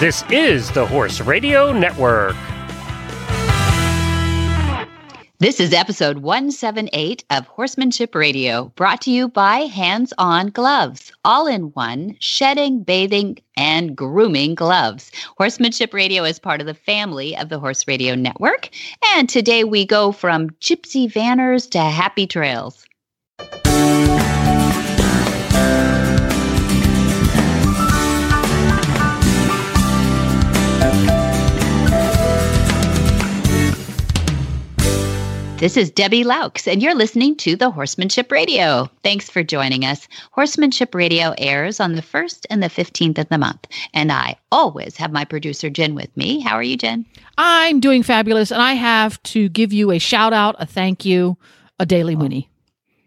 This is the Horse Radio Network. This is episode 178 of Horsemanship Radio, brought to you by Hands On Gloves, all in one shedding, bathing, and grooming gloves. Horsemanship Radio is part of the family of the Horse Radio Network. And today we go from gypsy vanners to happy trails. This is Debbie Loucks, and you're listening to the Horsemanship Radio. Thanks for joining us. Horsemanship Radio airs on the 1st and the 15th of the month. And I always have my producer, Jen, with me. How are you, Jen? I'm doing fabulous, and I have to give you a shout out, a thank you, a daily Winnie.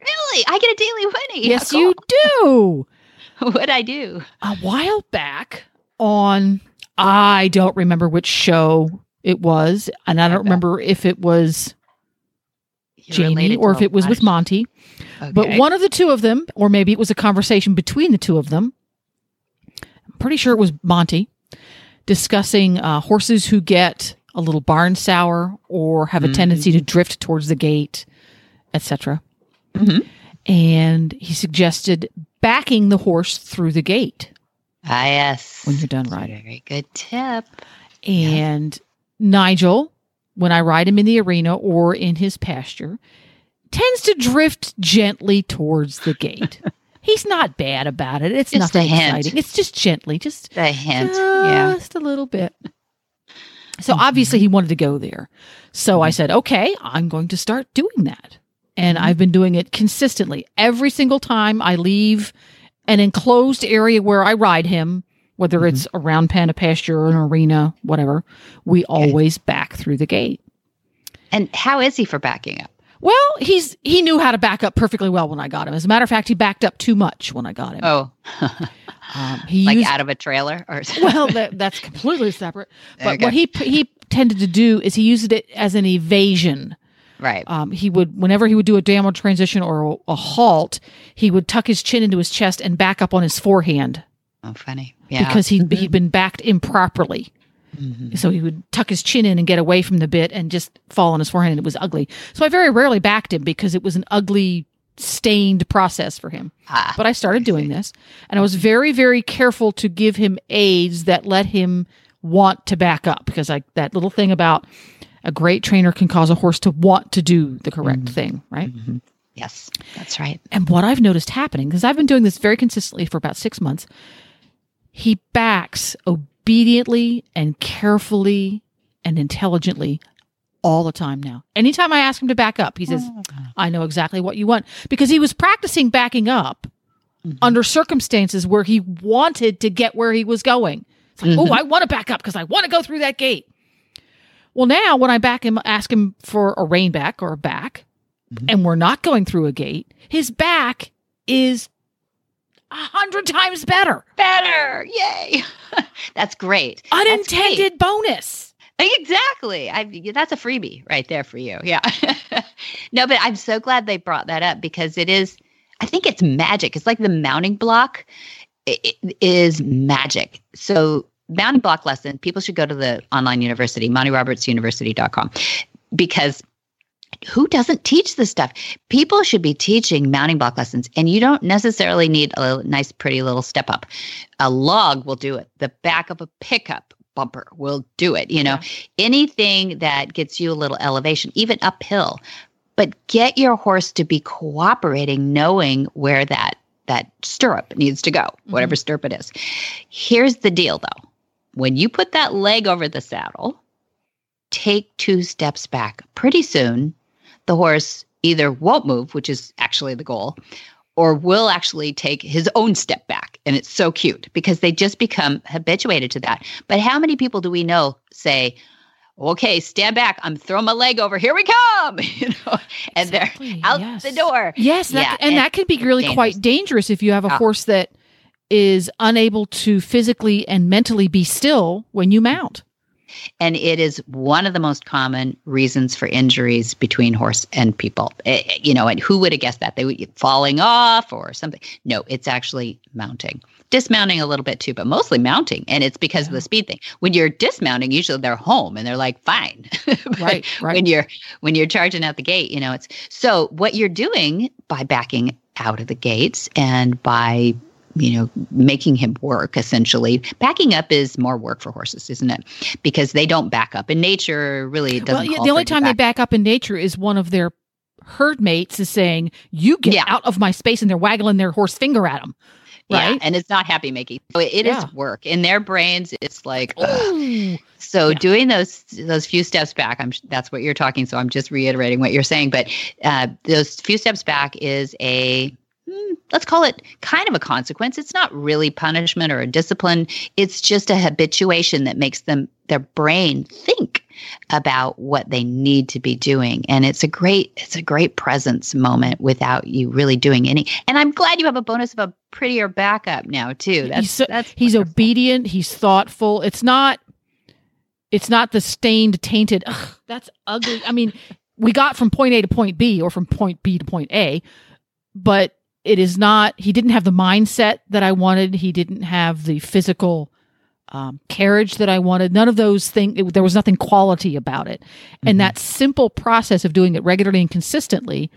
Really? I get a daily Winnie? Yes, cool. you do. What'd I do? A while back on, I don't remember which show it was, and I don't remember if it was Jamie or if it was with Monty. Okay. But one of the two of them, or maybe it was a conversation between the two of them, I'm pretty sure it was Monty, discussing uh, horses who get a little barn sour or have a mm-hmm. tendency to drift towards the gate, etc. Mm-hmm. And he suggested backing the horse through the gate. Ah, yes. When you're done riding. Very good tip. And yeah. Nigel when I ride him in the arena or in his pasture, tends to drift gently towards the gate. He's not bad about it. It's just nothing exciting. It's just gently, just a hint, just yeah, just a little bit. So mm-hmm. obviously he wanted to go there. So mm-hmm. I said, "Okay, I'm going to start doing that." And mm-hmm. I've been doing it consistently. Every single time I leave an enclosed area where I ride him, whether mm-hmm. it's around pen, a pasture, or an arena, whatever, we always back through the gate. And how is he for backing up? Well, he's he knew how to back up perfectly well when I got him. As a matter of fact, he backed up too much when I got him. Oh, um, he like used, out of a trailer, or well, that, that's completely separate. But what he he tended to do is he used it as an evasion. Right. Um, he would, whenever he would do a downward transition or a, a, halt, he would tuck his chin into his chest and back up on his forehand. Oh, funny. Yeah. Because he he'd been backed improperly. Mm-hmm. So he would tuck his chin in and get away from the bit and just fall on his forehead, and it was ugly. So I very rarely backed him because it was an ugly, stained process for him. Ah, but I started I doing this, and I was very, very careful to give him aids that let him want to back up because I that little thing about a great trainer can cause a horse to want to do the correct mm-hmm. thing, right? Mm-hmm. Yes, that's right. And what I've noticed happening, because I've been doing this very consistently for about six months, he backs obediently and carefully and intelligently all the time now. Anytime I ask him to back up, he says, oh. I know exactly what you want. Because he was practicing backing up mm-hmm. under circumstances where he wanted to get where he was going. It's like, mm-hmm. oh, I want to back up because I want to go through that gate. Well, now when I back him, ask him for a rein back or a back, mm-hmm. and we're not going through a gate, his back is hundred times better. Better. Yay. that's great. Unintended that's great. bonus. Exactly. I, that's a freebie right there for you. Yeah. no, but I'm so glad they brought that up because it is, I think it's magic. It's like the mounting block it, it is magic. So, mounting block lesson, people should go to the online university, montyrobertsuniversity.com, because who doesn't teach this stuff? People should be teaching mounting block lessons, and you don't necessarily need a nice, pretty little step up. A log will do it. The back of a pickup bumper will do it. You know, yeah. anything that gets you a little elevation, even uphill. But get your horse to be cooperating, knowing where that that stirrup needs to go, mm-hmm. whatever stirrup it is. Here's the deal, though: when you put that leg over the saddle, take two steps back. Pretty soon, the horse either won't move, which is actually the goal, or will actually take his own step back. And it's so cute because they just become habituated to that. But how many people do we know say, okay, stand back. I'm throwing my leg over. Here we come. you know, and exactly. they're out yes. the door. Yes, that, yeah, and, and, that can be really dangerous. quite dangerous if you have a oh. horse that is unable to physically and mentally be still when you mount. And it is one of the most common reasons for injuries between horse and people. Eh, eh, you know, and who would have guessed that? They would falling off or something. No, it's actually mounting. Dismounting a little bit too, but mostly mounting. And it's because yeah. of the speed thing. When you're dismounting, usually they're home and they're like, fine. right, right. When you're when you're charging out the gate, you know, it's so what you're doing by backing out of the gates and by you know, making him work essentially. Backing up is more work for horses, isn't it? Because they don't back up in nature. Really, it doesn't. Well, the only time back. they back up in nature is one of their herd mates is saying, "You get yeah. out of my space," and they're waggling their horse finger at them. Right. Yeah, and it's not happy making. So it, it yeah. is work in their brains. It's like, so yeah. doing those those few steps back. I'm that's what you're talking. So I'm just reiterating what you're saying. But uh, those few steps back is a Hmm, let's call it kind of a consequence. It's not really punishment or a discipline. It's just a habituation that makes them their brain think about what they need to be doing. And it's a great it's a great presence moment without you really doing any and i'm glad you have a bonus of a prettier backup now too. That's he's, so, that's he's obedient. He's thoughtful. It's not it's not the stained tainted that's ugly. I mean we got from point a to point b or from point b to point a but it is not he didn't have the mindset that i wanted. He didn't have the physical um, carriage that i wanted. None of those things there was nothing quality about it. Mm-hmm. and that simple process of doing it regularly and consistently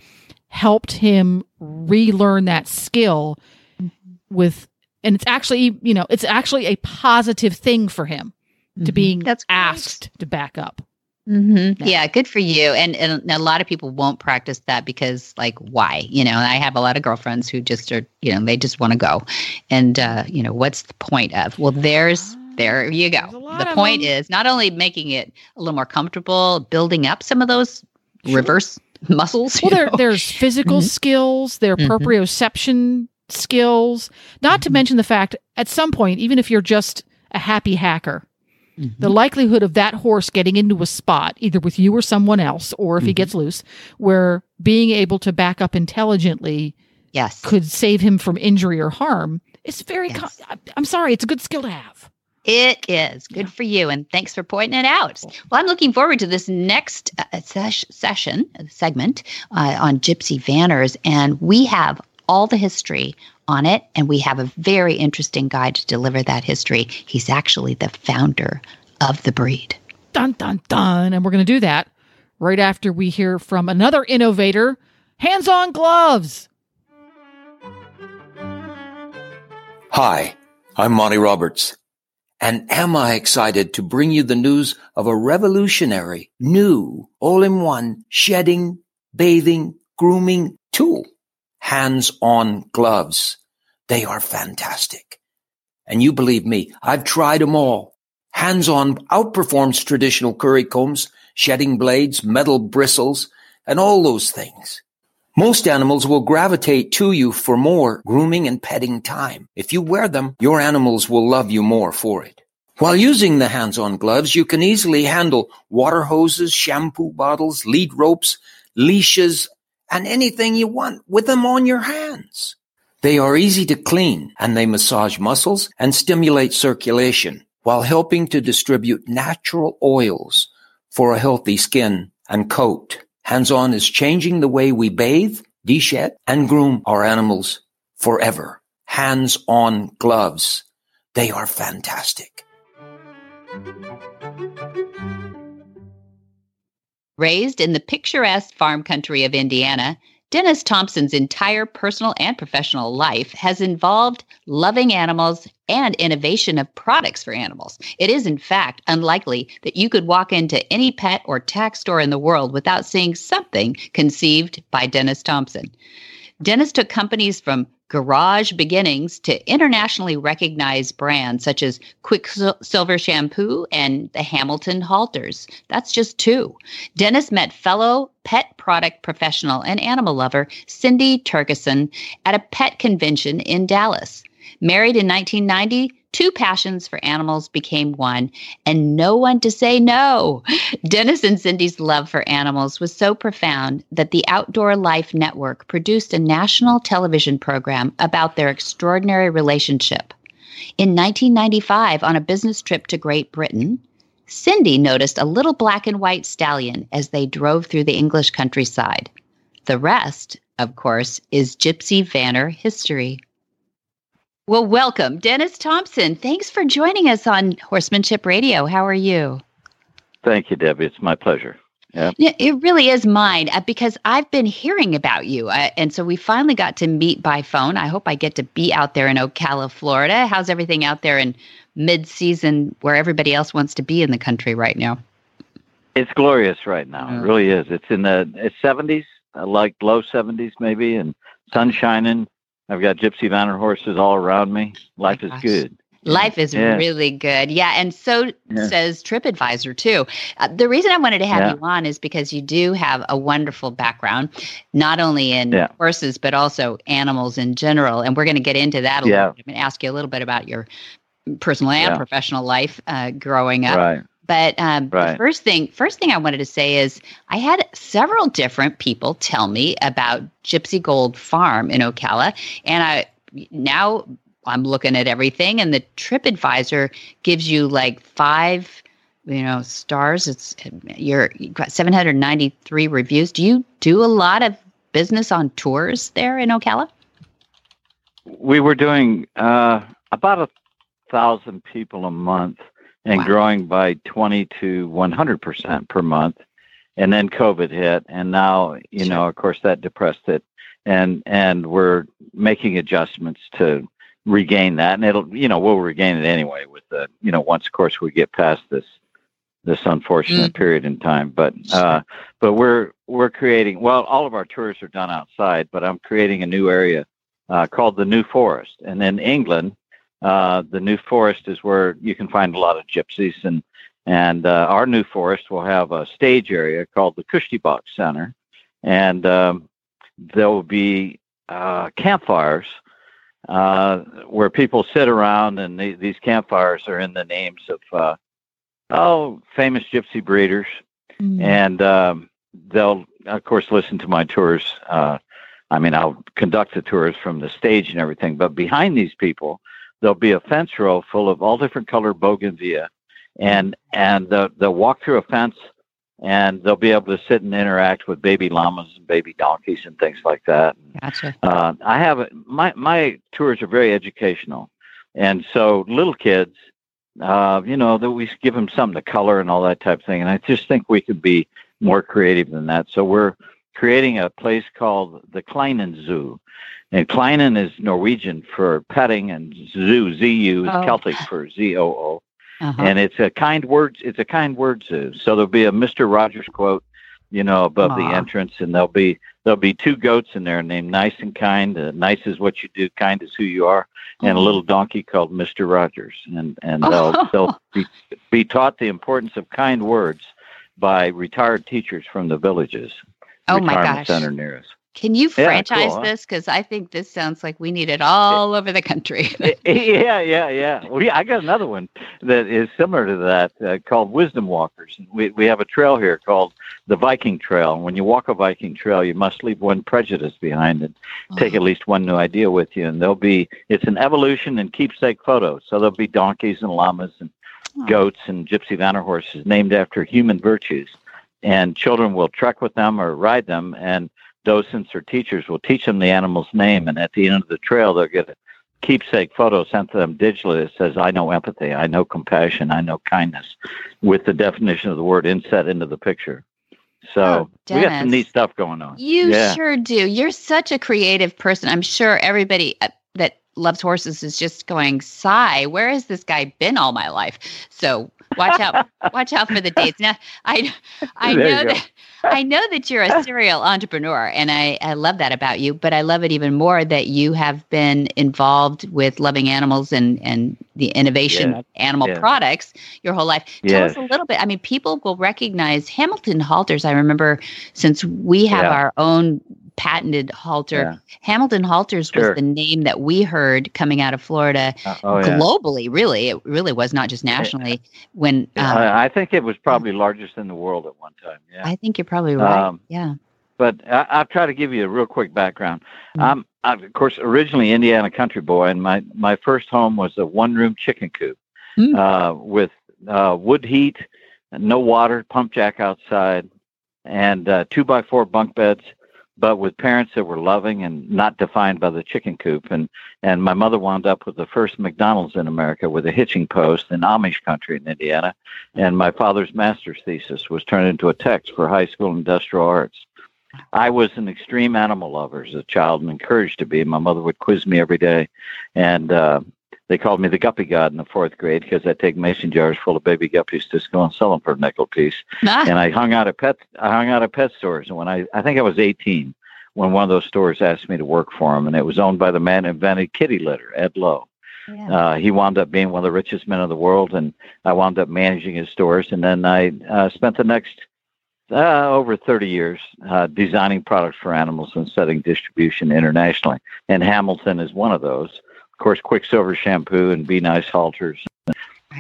helped him relearn that skill with and it's actually you know it's actually a positive thing for him mm-hmm. to being That's asked to back up Mm-hmm. Yeah. yeah. good for you. And, and a lot of people won't practice that because, like, why? You know, I have a lot of girlfriends who just are, you know, they just want to go. And, uh, you know, what's the point of? Well, there's, there you go. The point is not only making it a little more comfortable, building up some of those sure. reverse muscles. Well, there, there's physical mm-hmm. skills, there are mm-hmm. proprioception skills, not to mm-hmm. mention the fact at some point, even if you're just a happy hacker, Mm-hmm. The likelihood of that horse getting into a spot, either with you or someone else, or if mm-hmm. he gets loose, where being able to back up intelligently yes. could save him from injury or harm, is very, yes. com- I'm sorry, it's a good skill to have. It is good yeah. for you, and thanks for pointing it out. Well, I'm looking forward to this next uh, ses- session uh, segment uh, on Gypsy Vanners, and we have all the history on it, and we have a very interesting guide to deliver that history. He's actually the founder of the breed. Dun, dun, dun. And we're going to do that right after we hear from another innovator hands on gloves. Hi, I'm Monty Roberts. And am I excited to bring you the news of a revolutionary, new, all in one shedding, bathing, grooming tool? Hands on gloves. They are fantastic. And you believe me, I've tried them all. Hands-on outperforms traditional curry combs, shedding blades, metal bristles, and all those things. Most animals will gravitate to you for more grooming and petting time. If you wear them, your animals will love you more for it. While using the hands-on gloves, you can easily handle water hoses, shampoo bottles, lead ropes, leashes, and anything you want with them on your hands. They are easy to clean and they massage muscles and stimulate circulation while helping to distribute natural oils for a healthy skin and coat. Hands-on is changing the way we bathe, deshed, and groom our animals forever. Hands-on gloves. They are fantastic. Raised in the picturesque farm country of Indiana, Dennis Thompson's entire personal and professional life has involved loving animals and innovation of products for animals. It is, in fact, unlikely that you could walk into any pet or tax store in the world without seeing something conceived by Dennis Thompson. Dennis took companies from garage beginnings to internationally recognized brands such as Quicksilver Shampoo and the Hamilton Halters. That's just two. Dennis met fellow pet product professional and animal lover Cindy Turkison at a pet convention in Dallas. Married in 1990, two passions for animals became one, and no one to say no. Dennis and Cindy's love for animals was so profound that the Outdoor Life Network produced a national television program about their extraordinary relationship. In 1995, on a business trip to Great Britain, Cindy noticed a little black and white stallion as they drove through the English countryside. The rest, of course, is Gypsy Vanner history. Well, welcome, Dennis Thompson. Thanks for joining us on Horsemanship Radio. How are you? Thank you, Debbie. It's my pleasure. Yeah. yeah, it really is mine uh, because I've been hearing about you. Uh, and so we finally got to meet by phone. I hope I get to be out there in Ocala, Florida. How's everything out there in mid season where everybody else wants to be in the country right now? It's glorious right now. It really is. It's in the it's 70s, uh, like low 70s maybe, and sun shining. I've got gypsy vanner horses all around me. Life is good. Life is yeah. really good. Yeah. And so yeah. says TripAdvisor, too. Uh, the reason I wanted to have yeah. you on is because you do have a wonderful background, not only in horses, but also animals in general. And we're going to get into that a little bit. I'm going to ask you a little bit about your personal and professional life uh, growing up. Right. But um, right. first thing, first thing I wanted to say is I had several different people tell me about Gypsy Gold Farm in Ocala, and I now I'm looking at everything, and the TripAdvisor gives you like five, you know, stars. It's you're you've got 793 reviews. Do you do a lot of business on tours there in Ocala? We were doing uh, about a thousand people a month, and wow. growing by 20 to 100 percent per month. And then COVID hit, and now you sure. know, of course, that depressed it and and we're making adjustments to regain that, and it'll you know we'll regain it anyway with the you know once of course we get past this this unfortunate mm. period in time. But uh, but we're we're creating well all of our tours are done outside, but I'm creating a new area uh, called the New Forest, and in England. Uh, the New Forest is where you can find a lot of gypsies, and and uh, our New Forest will have a stage area called the Cushti Bok Center, and um, there will be uh, campfires uh, where people sit around, and the, these campfires are in the names of uh, oh famous gypsy breeders, mm-hmm. and um, they'll of course listen to my tours. Uh, I mean, I'll conduct the tours from the stage and everything, but behind these people, there'll be a fence row full of all different color bougainvillea, and and they'll, they'll walk through a fence and they'll be able to sit and interact with baby llamas and baby donkeys and things like that. Gotcha. Uh, I have my my tours are very educational, and so little kids, uh, you know, that we give them something to color and all that type of thing. And I just think we could be more creative than that. So we're creating a place called the Kleinen Zoo. And Kleinen is Norwegian for petting, and zoo, Z-U, is oh. Celtic for Z-O-O. Uh-huh. And it's a kind word. It's a kind word zoo. So there'll be a Mister Rogers quote, you know, above the entrance, and there'll be there'll be two goats in there named Nice and Kind. Uh, nice is what you do, kind is who you are, and a little donkey called Mister Rogers. And and they'll they'll be, be taught the importance of kind words by retired teachers from the villages. Oh my gosh! Center near us. Can you franchise yeah, cool, this? Because I think this sounds like we need it all over the country. yeah, yeah, yeah. Well, yeah, I got another one that is similar to that uh, called Wisdom Walkers. We we have a trail here called the Viking Trail. And when you walk a Viking trail, you must leave one prejudice behind and oh. take at least one new idea with you. And there'll be it's an evolution and keepsake photos. So there'll be donkeys and llamas and oh. goats and gypsy vanner horses named after human virtues. And children will trek with them or ride them and docents or teachers will teach them the animal's name, and at the end of the trail, they'll get a keepsake photo sent to them digitally that says, I know empathy, I know compassion, I know kindness, with the definition of the word inset into the picture. So oh, we got some neat stuff going on. You yeah. sure do. You're such a creative person. I'm sure everybody uh, that loves horses is just going, sigh, where has this guy been all my life? So watch out watch out for the dates now i i there know that i know that you're a serial entrepreneur and i i love that about you but i love it even more that you have been involved with loving animals and and the innovation yeah. animal yeah. products your whole life tell yes. us a little bit i mean people will recognize hamilton halters i remember since we have yeah. our own patented halter. Yeah. Hamilton halters sure. was the name that we heard coming out of Florida uh, oh, globally. Yeah. Really, it really was not just nationally. When um, I think it was probably largest in the world at one time. Yeah, I think you're probably right. Um, yeah. But I, will try to give you a real quick background. Mm-hmm. I'm, I'm, of course, originally Indiana country boy, and my my first home was a one room chicken coop mm-hmm. uh, with uh, wood heat no water, pump jack outside, and uh, two by four bunk beds, but with parents that were loving and not defined by the chicken coop. And and my mother wound up with the first McDonald's in America with a hitching post in Amish country in Indiana. And my father's master's thesis was turned into a text for high school industrial arts. I was an extreme animal lover as a child and encouraged to be. My mother would quiz me every day, and uh, they called me the guppy god in the fourth grade because I'd take mason jars full of baby guppies to school and sell them for a nickel piece. Ah, And I hung out at pet I hung out at pet stores. And when I I think I was 18 when one of those stores asked me to work for him, and it was owned by the man who invented kitty litter, Ed Lowe. yeah. Uh, he wound up being one of the richest men of the world, and I wound up managing his stores. And then I uh, spent the next uh, over 30 years uh, designing products for animals and setting distribution internationally. And Hamilton is one of those. Of course, Quicksilver shampoo and Be Nice halters.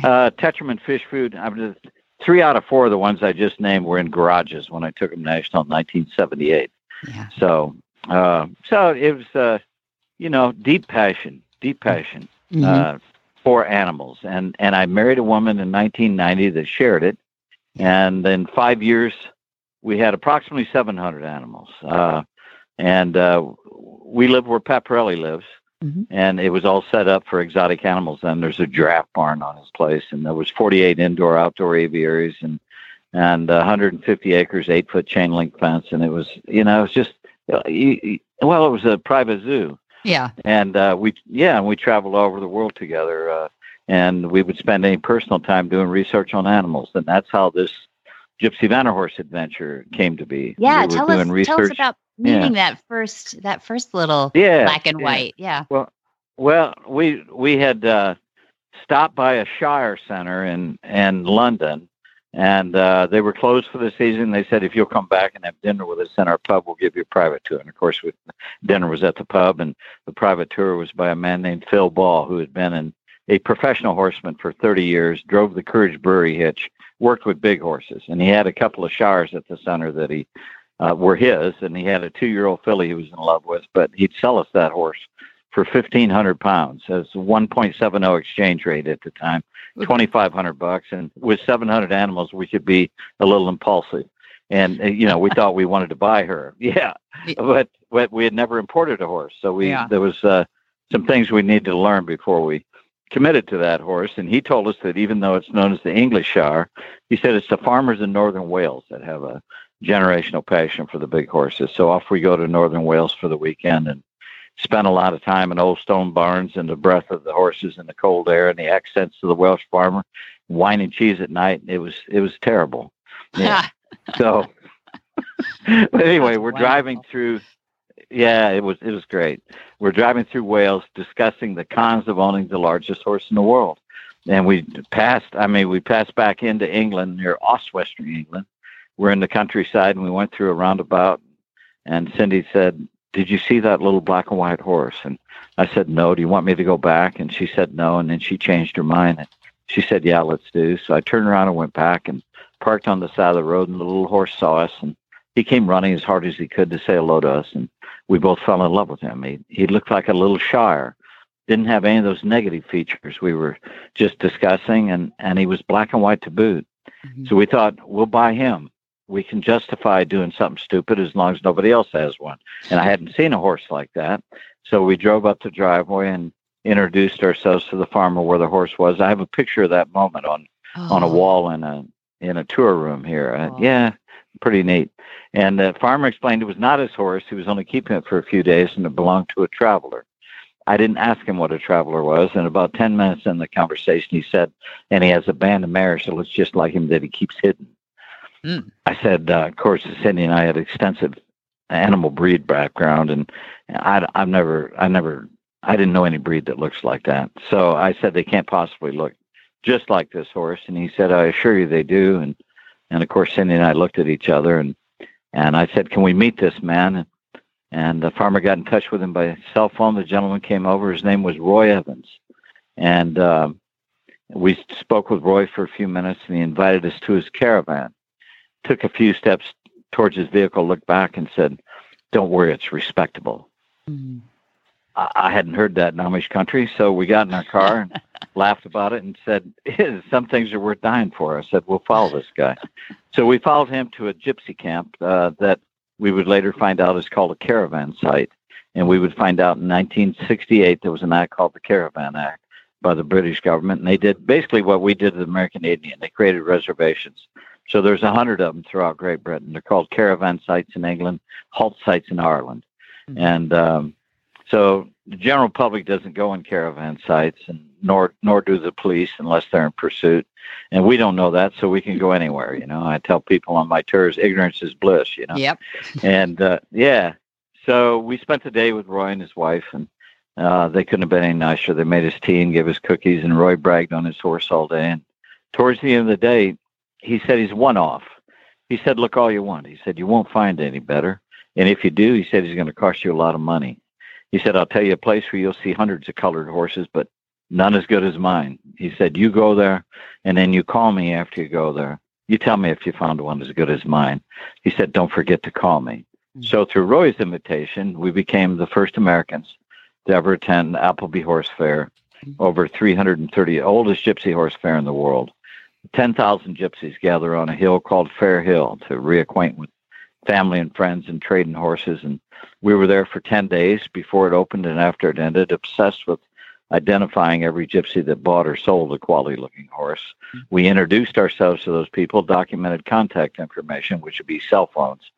Uh, TetraMin fish food. I mean, three out of four of the ones I just named were in garages when I took them national in 1978. yeah. So, uh, so it was, uh, you know, deep passion, deep passion Mhm. uh, for animals. And and I married a woman in 1990 that shared it. And in five years, we had approximately 700 animals. Uh, and uh, we live where Pat Parelli lives. Mhm. And it was all set up for exotic animals. And there's a giraffe barn on his place, and there was 48 indoor, outdoor aviaries, and and 150 acres, eight foot chain link fence. And it was, you know, it was just, well, it was a private zoo yeah. and uh, we yeah, and we traveled all over the world together, uh, and we would spend any personal time doing research on animals, and that's how this Gypsy Vanner Horse adventure came to be. Yeah. we Tell doing us, research. tell us about meeting that first that first little yeah, black and yeah. white. Yeah. Well, we we had uh, stopped by a Shire Center in in London, and uh, they were closed for the season. They said if you'll come back and have dinner with us in our pub, we'll give you a private tour. And of course, we, dinner was at the pub, and the private tour was by a man named Phil Ball, who had been in a professional horseman for 30 years, drove the Courage Brewery hitch, worked with big horses, and he had a couple of Shires at the center that he uh, were his, and he had a two-year-old filly he was in love with. But he'd sell us that horse for 1,500 pounds as 1.70 exchange rate at the time, 2,500 bucks, and with 700 animals, we could be a little impulsive. And uh, you know, we thought we wanted to buy her, yeah, Yeah. but but we had never imported a horse, so we Yeah. there was uh, some things we needed to learn before we committed to that horse. And he told us that even though it's known as the English Shire, he said it's the farmers in northern Wales that have a generational passion for the big horses. So off we go to northern Wales for the weekend and spent a lot of time in old stone barns and the breath of the horses and the cold air and the accents of the Welsh farmer, wine and cheese at night. It was it was terrible. Yeah. so but anyway, we're driving through yeah, it was it was great. We're driving through Wales discussing the cons of owning the largest horse in the world. And we passed I mean we passed back into England near Oswestry, England. We're in the countryside and we went through a roundabout and Cindy said, Did you see that little black and white horse? And I said, No, do you want me to go back? And she said no and then she changed her mind and she said, Yeah, let's do. So I turned around and went back and parked on the side of the road and the little horse saw us and he came running as hard as he could to say hello to us and we both fell in love with him. He he looked like a little Shire. Didn't have any of those negative features we were just discussing and, and he was black and white to boot. Mhm. So we thought we'll buy him. We can justify doing something stupid as long as nobody else has one. And I hadn't seen a horse like that. So we drove up the driveway and introduced ourselves to the farmer where the horse was. I have a picture of that moment on on a Oh, wall in a in a tour room here. Uh, yeah, pretty neat. And the farmer explained it was not his horse. He was only keeping it for a few days, and it belonged to a traveler. I didn't ask him what a traveler was, and about ten minutes in the conversation, he said, "And he has a band of mares that looks just like him that he keeps hidden." Hmm. I said, uh, "Of course, Cindy and I had extensive animal breed background, and I, I've never, I never, I didn't know any breed that looks like that. So I said they can't possibly look just like this horse, and he said, "I assure you they do." And and of course, Cindy and I looked at each other, and and I said, "Can we meet this man?" And, and the farmer got in touch with him by cell phone. The gentleman came over. His name was Roy Evans, and um, we spoke with Roy for a few minutes, and he invited us to his caravan. Took a few steps towards his vehicle, looked back, and said, "Don't worry, it's respectable." Mhm. I I hadn't heard that in Amish country, so we got in our car and laughed about it and said, "Some things are worth dying for." I said, "We'll follow this guy." so we followed him to a gypsy camp uh, that we would later find out is called a caravan site, and we would find out in 1968 there was an act called the Caravan Act by the British government, and they did basically what we did to the American Indian. They created reservations. So there's a hundred of them throughout Great Britain. They're called caravan sites in England, halt sites in Ireland, mm-hmm. and um, so the general public doesn't go in caravan sites, and nor nor do the police unless they're in pursuit. And we don't know that, so we can go anywhere. You know, I tell people on my tours, ignorance is bliss. You know. Yep. and uh, yeah, so we spent the day with Roy and his wife, and uh, they couldn't have been any nicer. They made us tea and gave us cookies, and Roy bragged on his horse all day. And towards the end of the day, he said he's one off. He said, "Look all you want." He said, "You won't find any better." And if you do, he said he's going to cost you a lot of money. He said, I'll tell you a place where you'll see hundreds of colored horses, but none as good as mine. He said, You go there, and then you call me after you go there. You tell me if you found one as good as mine. He said, Don't forget to call me. Mm-hmm. So, through Roy's invitation, we became the first Americans to ever attend Appleby Horse Fair, mm-hmm. over 330, oldest gypsy horse fair in the world. 10,000 gypsies gather on a hill called Fair Hill to reacquaint with family and friends and trading horses. And we were there for 10 days before it opened and after it ended, obsessed with identifying every gypsy that bought or sold a quality looking horse. We introduced ourselves to those people, documented contact information, which would be cell phones,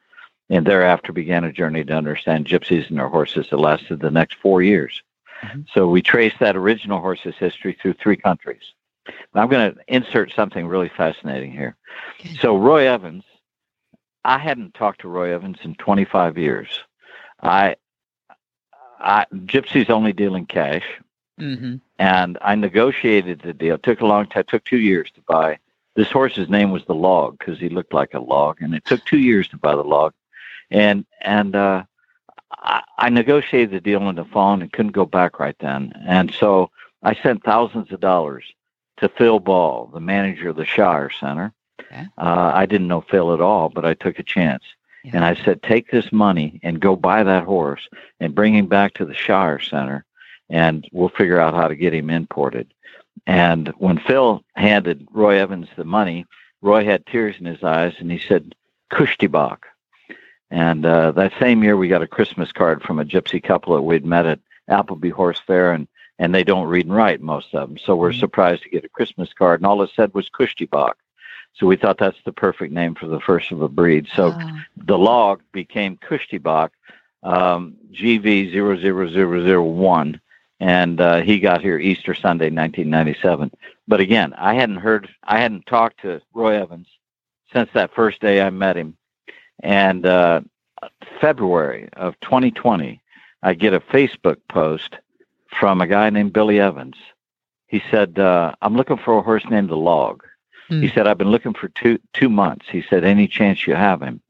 and thereafter began a journey to understand gypsies and their horses that lasted the next four years. Mm-hmm. So we traced that original horse's history through three countries. I'm going to insert something really fascinating here. Okay. So Roy Evans I hadn't talked to Roy Evans in 25 years. I, I Gypsy's only dealing cash, mm-hmm. and I negotiated the deal. It took a long time. Took two years to buy. This horse's name was the Log because he looked like a log, and it took two years to buy the Log. And and uh, I, I negotiated the deal on the phone and couldn't go back right then. And so I sent thousands of dollars to Phil Ball, the manager of the Shire Center, Okay. Uh, I didn't know Phil at all, but I took a chance. Yeah. And I said, take this money and go buy that horse and bring him back to the Shire Center, and we'll figure out how to get him imported. And when Phil handed Roy Evans the money, Roy had tears in his eyes, and he said, Cushti Bok. And uh, that same year, we got a Christmas card from a gypsy couple that we'd met at Appleby Horse Fair, and and they don't read and write most of them. So we're mm-hmm. surprised to get a Christmas card, and all it said was Cushti Bok. So we thought that's the perfect name for the first of a breed. So the log became Cushti Bok um, GV00001, and uh, he got here Easter Sunday, 1997. But again, I hadn't heard, I hadn't talked to Roy Evans since that first day I met him. And uh, February of 2020, I get a Facebook post from a guy named Billy Evans. He said, uh, I'm looking for a horse named the Log. Mm. He said, I've been looking for two two months. He said, Any chance you have him?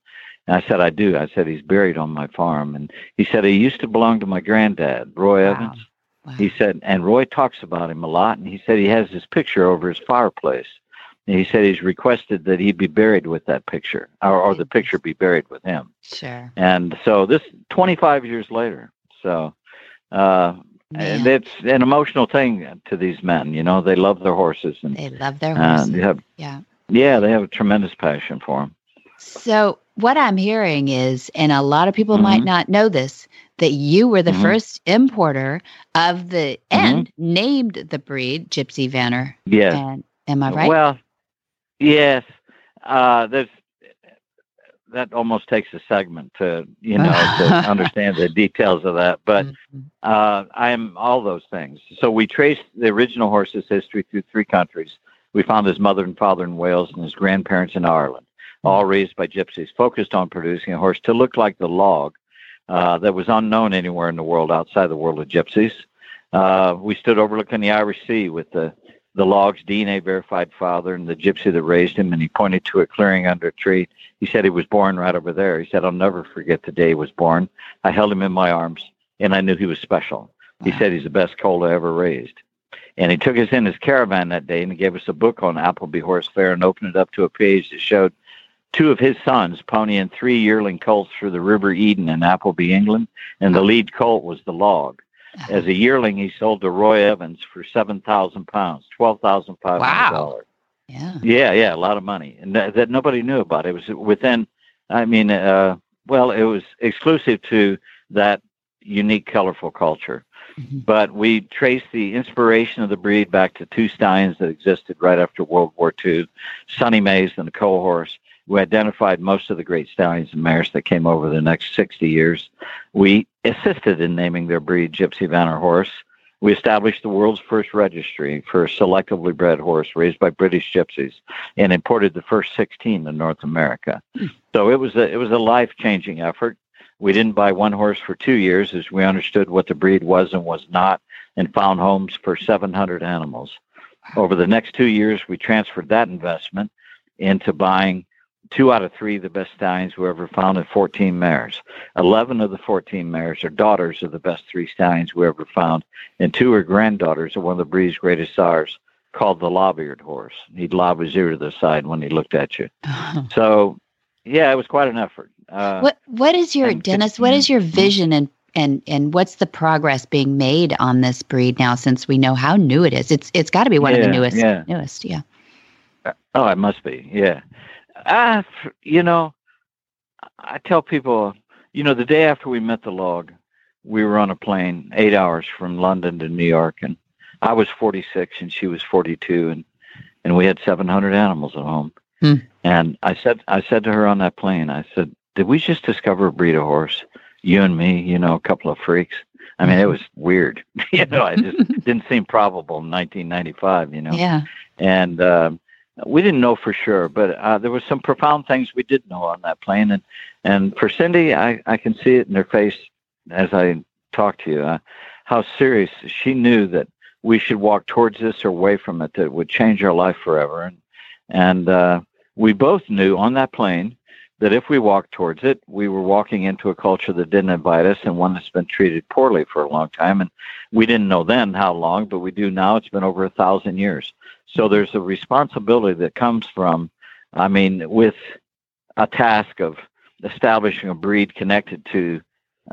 And I said, I do. I said, He's buried on my farm. And he said, He used to belong to my granddad, Roy wow. Evans. Wow. He said, and Roy talks about him a lot. And he said he has his picture over his fireplace. And he said he's requested that he be buried with that picture, or, or the picture be buried with him. Sure. And so this 25 years later. So uh, and it's an emotional thing to these men. You know, they love their horses and they love their horses. they have, yeah, yeah, they have a tremendous passion for them. So what I'm hearing is, and a lot of people mm-hmm. might not know this, that you were the mm-hmm. first importer of the mm-hmm. and named the breed Gypsy Vanner. Yeah. am I right? Well, yes. Uh, there's that almost takes a segment to you know to understand the details of that. But mm-hmm. uh, I'm all those things. So we traced the original horse's history through three countries. We found his mother and father in Wales and his grandparents in Ireland, all raised by gypsies, focused on producing a horse to look like the log uh, that was unknown anywhere in the world outside the world of gypsies. Uh, we stood overlooking the Irish Sea with the the log's DNA verified father and the gypsy that raised him, and he pointed to a clearing under a tree. He said he was born right over there. He said, I'll never forget the day he was born. I held him in my arms, and I knew he was special. Wow. He said he's the best colt I ever raised. And he took us in his caravan that day, and he gave us a book on Appleby Horse Fair and opened it up to a page that showed two of his sons ponying three yearling colts through the River Eden in Appleby, England, and the lead colt was the log. As a yearling, he sold to Roy Evans for seven thousand pounds, twelve thousand five hundred dollars. Wow. Yeah. Yeah, yeah, a lot of money, and that, that nobody knew about. It was within. I mean, uh, well, it was exclusive to that unique, colorful culture. Mhm. But we trace the inspiration of the breed back to two stallions that existed right after World War II, Sonny Mays and the Coal Horse. We identified most of the great stallions and mares that came over the next 60 years. We assisted in naming their breed Gypsy Vanner Horse. We established the world's first registry for a selectively bred horse raised by British gypsies and imported the first 16 to North America. Hmm. So it was a, it was a life changing effort. We didn't buy one horse for two years as we understood what the breed was and was not and found homes for 700 animals. Over the next two years, we transferred that investment into buying two out of three of the best stallions we ever found and 14 mares. 11 of the 14 mares are daughters of the best three stallions we ever found, and two are granddaughters of one of the breed's greatest stars called the lob-eared horse. He'd lob his ear to the side when he looked at you. So, yeah, it was quite an effort. Uh, what What is your and- Dennis? What is your vision and and and what's the progress being made on this breed now? Since we know how new it is, it's it's got to be one of the newest. yeah. Newest, yeah. Oh, it must be. Yeah. F- you know, I tell people, you know, the day after we met the log, we were on a plane eight hours from London to New York, and I was 46 and she was 42, and and we had 700 animals at home. Hmm. And I said, I said to her on that plane, I said, did we just discover a breed of horse? You and me, you know, a couple of freaks. I mean, it was weird. you know, I just didn't seem probable in 1995. You know Yeah. and um, we didn't know for sure, but uh, there was some profound things we did know on that plane. And and for Cindy, I I can see it in her face as I talk to you, uh, how serious she knew that we should walk towards this or away from it that would change our life forever. And and uh, we both knew on that plane that if we walked towards it, we were walking into a culture that didn't invite us and one that's been treated poorly for a long time. And we didn't know then how long, but we do now. It's been over a thousand years. So there's a responsibility that comes from, I mean, with a task of establishing a breed connected to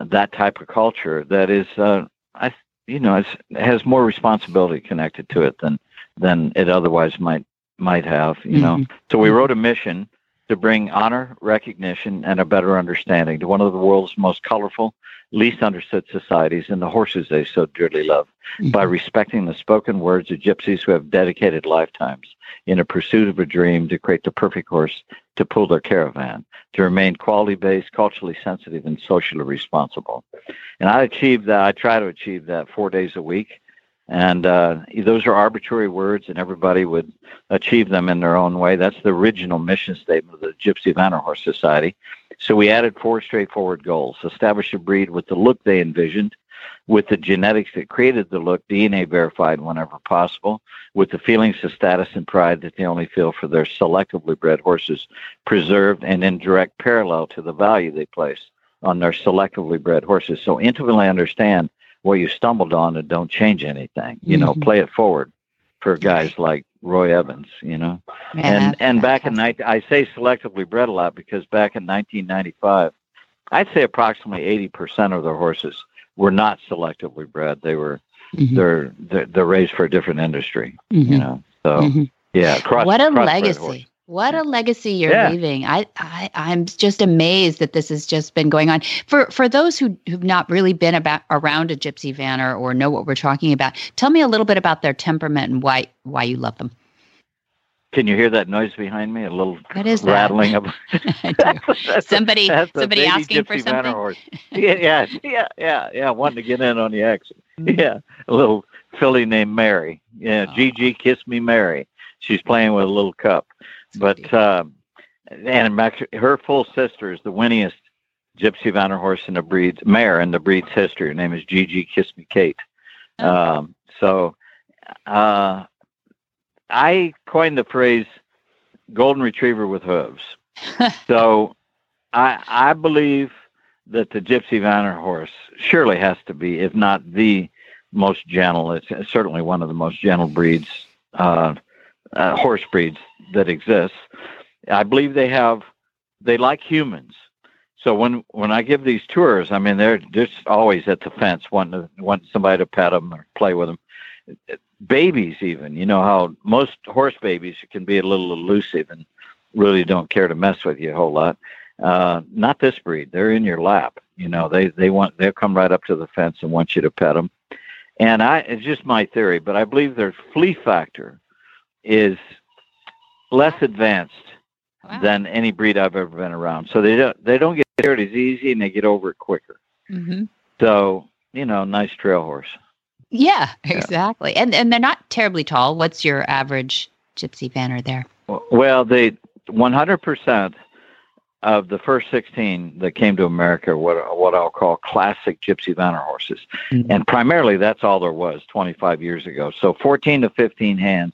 that type of culture that is, uh, I, you know, it's, has more responsibility connected to it than than it otherwise might might have. You know, so we wrote a mission to bring honor, recognition, and a better understanding to one of the world's most colorful, least understood societies and the horses they so dearly love mm-hmm. by respecting the spoken words of gypsies who have dedicated lifetimes in a pursuit of a dream to create the perfect horse to pull their caravan, to remain quality based, culturally sensitive, and socially responsible. And I achieved that. I try to achieve that four days a week. And uh, those are arbitrary words, and everybody would achieve them in their own way. That's the original mission statement of the Gypsy Vanner Horse Society. So we added four straightforward goals establish a breed with the look they envisioned, with the genetics that created the look, DNA verified whenever possible, with the feelings of status and pride that they only feel for their selectively bred horses, preserved and in direct parallel to the value they place on their selectively bred horses. So intimately understand what you stumbled on and don't change anything. You know, Mhm. play it forward for guys like Roy Evans, you know Yeah, and and back in night, I say selectively bred a lot because back in 1995, I'd say approximately 80 percent of their horses were not selectively bred. They were Mhm. they're, they're they're raised for a different industry, you Mhm. know. So Mhm. yeah, cross, what a legacy. What a legacy you're Yeah. leaving I, I i'm just amazed that this has just been going on for for those who who've not really been about around a gypsy vanner or know what we're talking about tell me a little bit about their temperament and why why you love them Can you hear that noise behind me? A little What is that? rattling of I. That's somebody a somebody asking for gypsy something horse. Yeah, yeah, yeah, yeah, yeah. Wanting to get in on the action. Mm-hmm. Yeah, a little filly named Mary. Yeah, Aw. Gigi, kiss me, Mary. She's playing with a little cup. But um, and her full sister is the winniest Gypsy Vanner horse in the breed mare in the breed's history. Her name is Gigi Kiss Me Kate. Um, so uh, I coined the phrase "golden retriever with hooves." so I I believe that the Gypsy Vanner horse surely has to be, if not the most gentle, it's certainly one of the most gentle breeds, uh, uh, horse breeds that exists. I believe they have, they like humans. so when when I give these tours, I mean they're just always at the fence, wanting to, wanting somebody to pet them or play with them. Babies, even you know how most horse babies can be a little elusive and really don't care to mess with you a whole lot. Uh, not this breed; they're in your lap. You know they they want they'll come right up to the fence and want you to pet them. And I it's just my theory, but I believe their flea factor is less advanced Wow. than any breed I've ever been around. So they don't they don't get scared as easy and they get over it quicker. hmm So you know, nice trail horse. Yeah, exactly. And and they're not terribly tall. What's your average gypsy vanner there? Well, they 100% of the first 16 that came to America what what I'll call classic gypsy vanner horses, Mhm. and primarily that's all there was 25 years ago. So 14 to 15 hands,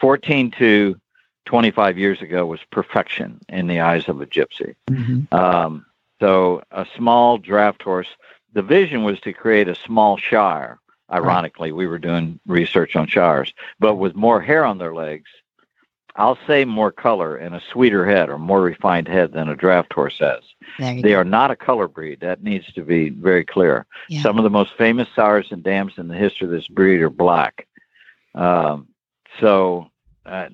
14 to 25 years ago was perfection in the eyes of a gypsy. Mm-hmm. Um, so a small draft horse. The vision was to create a small shire. Ironically, we were doing research on shires, but with more hair on their legs. I'll say more color and a sweeter head or more refined head than a draft horse has. They go. are not a color breed. That needs to be very clear. Yeah. Some of the most famous sires and dams in the history of this breed are black. Um, so uh,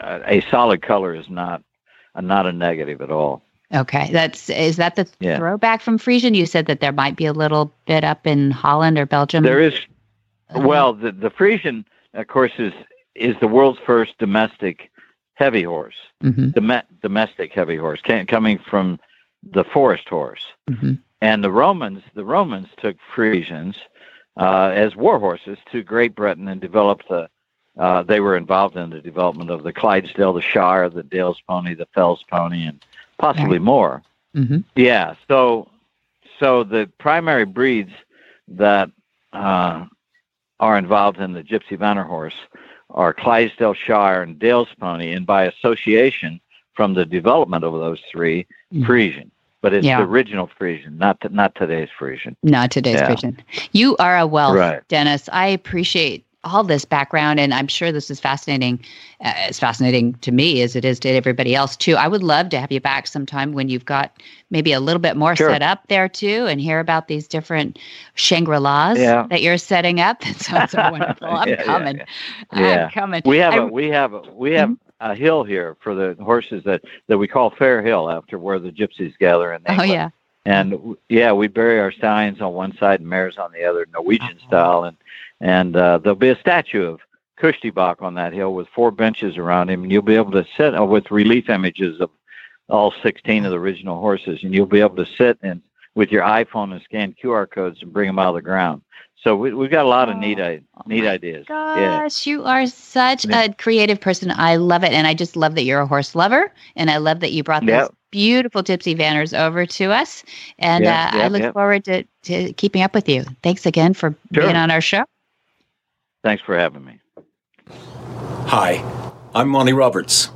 a solid color is not uh, not a negative at all. Okay, that's is that the Yeah. throwback from Frisian? You said that there might be a little bit up in Holland or Belgium. There is Well, the the Frisian, of course, is is the world's first domestic heavy horse, mhm, Dome- domestic heavy horse, came, coming from the forest horse. mhm. And the Romans, the Romans took Frisians uh, as war horses to Great Britain and developed the. Uh, they were involved in the development of the Clydesdale, the Shire, the Dale's pony, the Fells pony, and possibly more. Mhm. Yeah. So, so the primary breeds that uh, are involved in the Gypsy Vanner horse are Clydesdale Shire and Dale's pony, and by association from the development of those three, Mhm. Frisian. But it's Yeah. the original Frisian, not t- not today's Frisian. Not today's Yeah. Frisian. You are a wealth, Right. Dennis. I appreciate all this background, and I'm sure this is fascinating. Uh, it's fascinating to me as it is to everybody else too. I would love to have you back sometime when you've got maybe a little bit more Sure. set up there too, and hear about these different Shangri Las Yeah. that you're setting up. That sounds so wonderful. I'm Yeah, yeah, coming. Yeah. I'm coming. We have I- a we have a we have Mm-hmm. a hill here for the horses that that we call Fair Hill after where the gypsies gather in Oh yeah. And yeah, we bury our stallions on one side and mares on the other, Norwegian Uh-huh. style, and and uh, there'll be a statue of Cushti Bok on that hill with four benches around him, and you'll be able to sit uh, with relief images of all 16 of the original horses, and you'll be able to sit and with your iPhone and scan QR codes and bring them out of the ground. So we, we've got a lot of neat Oh neat ideas. Yeah. Gosh, you are such Yeah. a creative person. I love it. And I just love that you're a horse lover. And I love that you brought Yep. those beautiful Gypsy Vanners over to us. And Yep, uh, I look yep. forward to, to keeping up with you. Thanks again for Sure. being on our show. Thanks for having me. Hi, I'm Monty Roberts.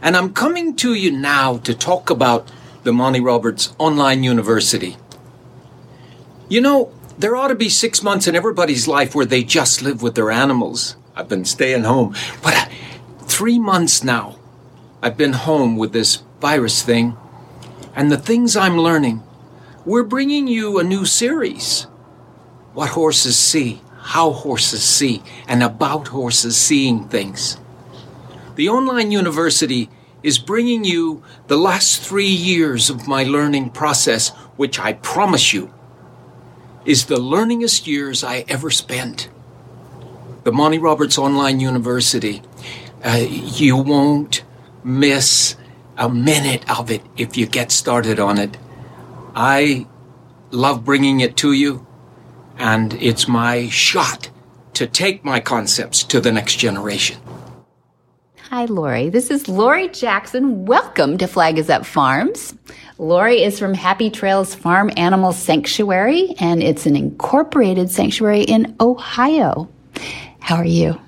And I'm coming to you now to talk about the Monty Roberts Online University. You know, there ought to be six months in everybody's life where they just live with their animals. I've been staying home, but uh, three months now, I've been home with this virus thing. And the things I'm learning, we're bringing you a new series what horses see, how horses see, and about horses seeing things. The online university is bringing you the last three years of my learning process, which I promise you is the learningest years I ever spent. The Monty Roberts Online University, uh, you won't miss a minute of it if you get started on it. I love bringing it to you and it's my shot to take my concepts to the next generation. Hi, Lori. This is Lori Jackson. Welcome to Flag is Up Farms. Lori is from Happy Trails Farm Animal Sanctuary, and it's an incorporated sanctuary in Ohio. How are you?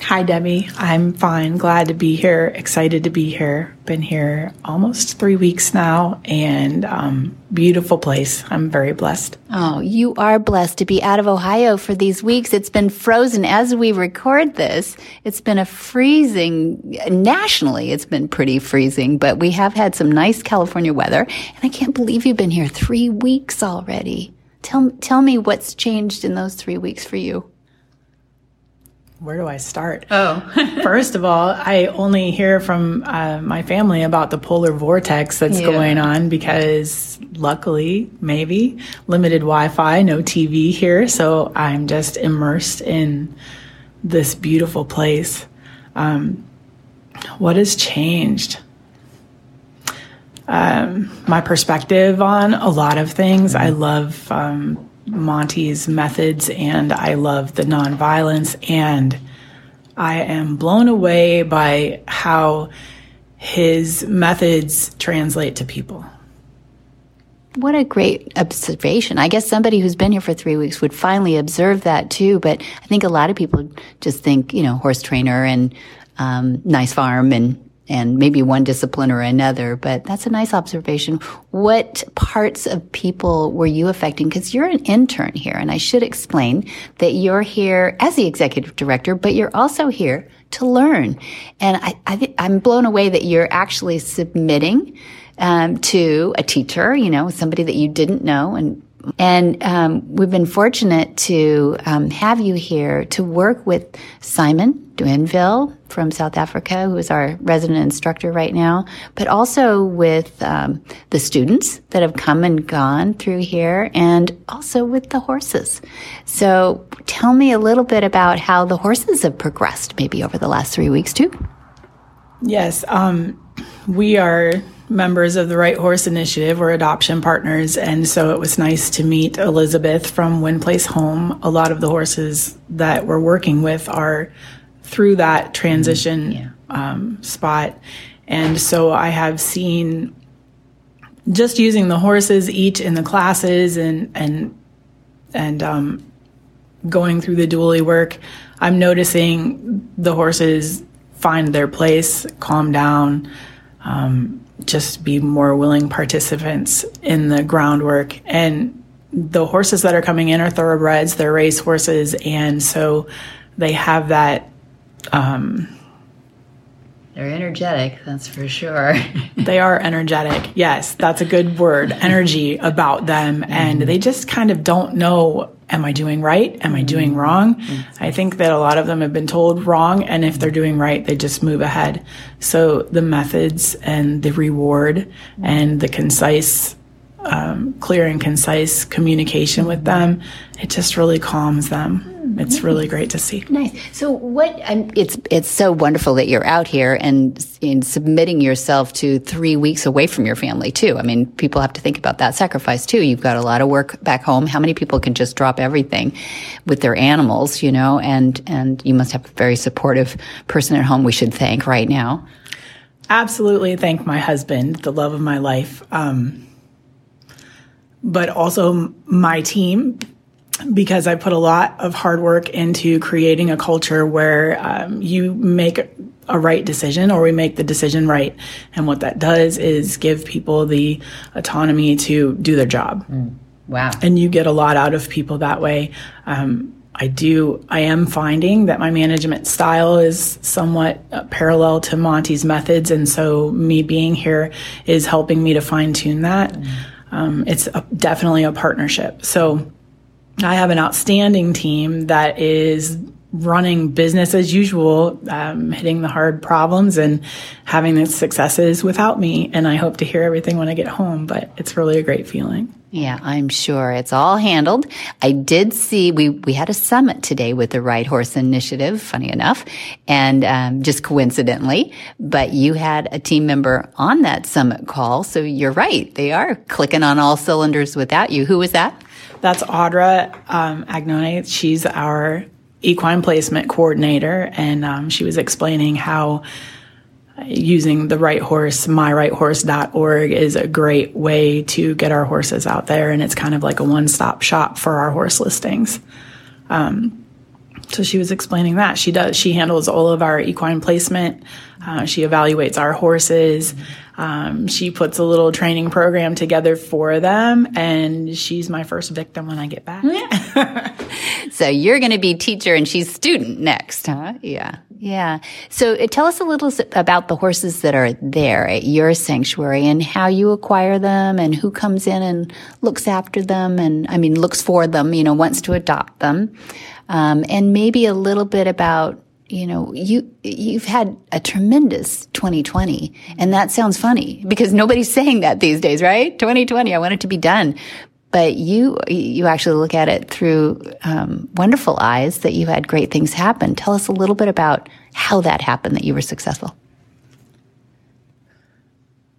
Hi, Debbie. I'm fine. Glad to be here. Excited to be here. Been here almost three weeks now and um, beautiful place. I'm very blessed. Oh, you are blessed to be out of Ohio for these weeks. It's been frozen as we record this. It's been a freezing, nationally, it's been pretty freezing, but we have had some nice California weather. And I can't believe you've been here three weeks already. Tell, tell me what's changed in those three weeks for you where do I start? Oh, first of all, I only hear from uh, my family about the polar vortex that's yeah. going on because luckily, maybe limited Wi Fi, no TV here. So I'm just immersed in this beautiful place. Um, what has changed? Um, my perspective on a lot of things. I love um, Monty's methods and I love the nonviolence and I am blown away by how his methods translate to people. What a great observation. I guess somebody who's been here for three weeks would finally observe that too. But I think a lot of people just think, you know, horse trainer and um, nice farm and and maybe one discipline or another, but that's a nice observation. What parts of people were you affecting? Because you're an intern here, and I should explain that you're here as the executive director, but you're also here to learn. And I, I am blown away that you're actually submitting um, to a teacher, you know, somebody that you didn't know, and and um, we've been fortunate to um, have you here to work with Simon Duinville from South Africa, who is our resident instructor right now, but also with um, the students that have come and gone through here, and also with the horses. So tell me a little bit about how the horses have progressed, maybe over the last three weeks, too. Yes, um, we are members of the Right Horse Initiative. We're adoption partners. And so it was nice to meet Elizabeth from Win Place Home. A lot of the horses that we're working with are through that transition yeah. um, spot. And so I have seen just using the horses each in the classes and, and, and, um, going through the dually work, I'm noticing the horses find their place, calm down, um, just be more willing participants in the groundwork. And the horses that are coming in are thoroughbreds, they're race horses, and so they have that. Um, they're energetic, that's for sure. they are energetic. Yes, that's a good word. Energy about them. Mm-hmm. And they just kind of don't know am I doing right? Am I doing mm-hmm. wrong? Mm-hmm. I think that a lot of them have been told wrong. And if they're doing right, they just move ahead. So the methods and the reward and the concise, um, clear and concise communication with them, it just really calms them it's really great to see. Nice. So what? I'm, it's it's so wonderful that you're out here and in submitting yourself to three weeks away from your family too. I mean, people have to think about that sacrifice too. You've got a lot of work back home. How many people can just drop everything with their animals? You know, and and you must have a very supportive person at home. We should thank right now. Absolutely, thank my husband, the love of my life. Um, but also my team because I put a lot of hard work into creating a culture where um, you make a right decision or we make the decision right. And what that does is give people the autonomy to do their job. Mm. Wow. And you get a lot out of people that way. Um, I do, I am finding that my management style is somewhat uh, parallel to Monty's methods. And so me being here is helping me to fine tune that. Mm. Um, it's a, definitely a partnership. So, I have an outstanding team that is running business as usual, um, hitting the hard problems and having the successes without me. And I hope to hear everything when I get home, but it's really a great feeling. Yeah, I'm sure it's all handled. I did see we we had a summit today with the Right Horse Initiative. Funny enough, and um, just coincidentally, but you had a team member on that summit call. So you're right; they are clicking on all cylinders without you. Who was that? That's Audra um, Agnone. She's our equine placement coordinator, and um, she was explaining how using the right horse, myrighthorse.org is a great way to get our horses out there. And it's kind of like a one stop shop for our horse listings. Um, so she was explaining that she does she handles all of our equine placement uh, she evaluates our horses um, she puts a little training program together for them and she's my first victim when i get back. So you're going to be teacher and she's student next huh? Yeah. Yeah. So uh, tell us a little about the horses that are there at your sanctuary and how you acquire them and who comes in and looks after them and i mean looks for them you know wants to adopt them. Um, and maybe a little bit about you know you you've had a tremendous 2020 and that sounds funny because nobody's saying that these days right 2020 i want it to be done but you you actually look at it through um, wonderful eyes that you had great things happen tell us a little bit about how that happened that you were successful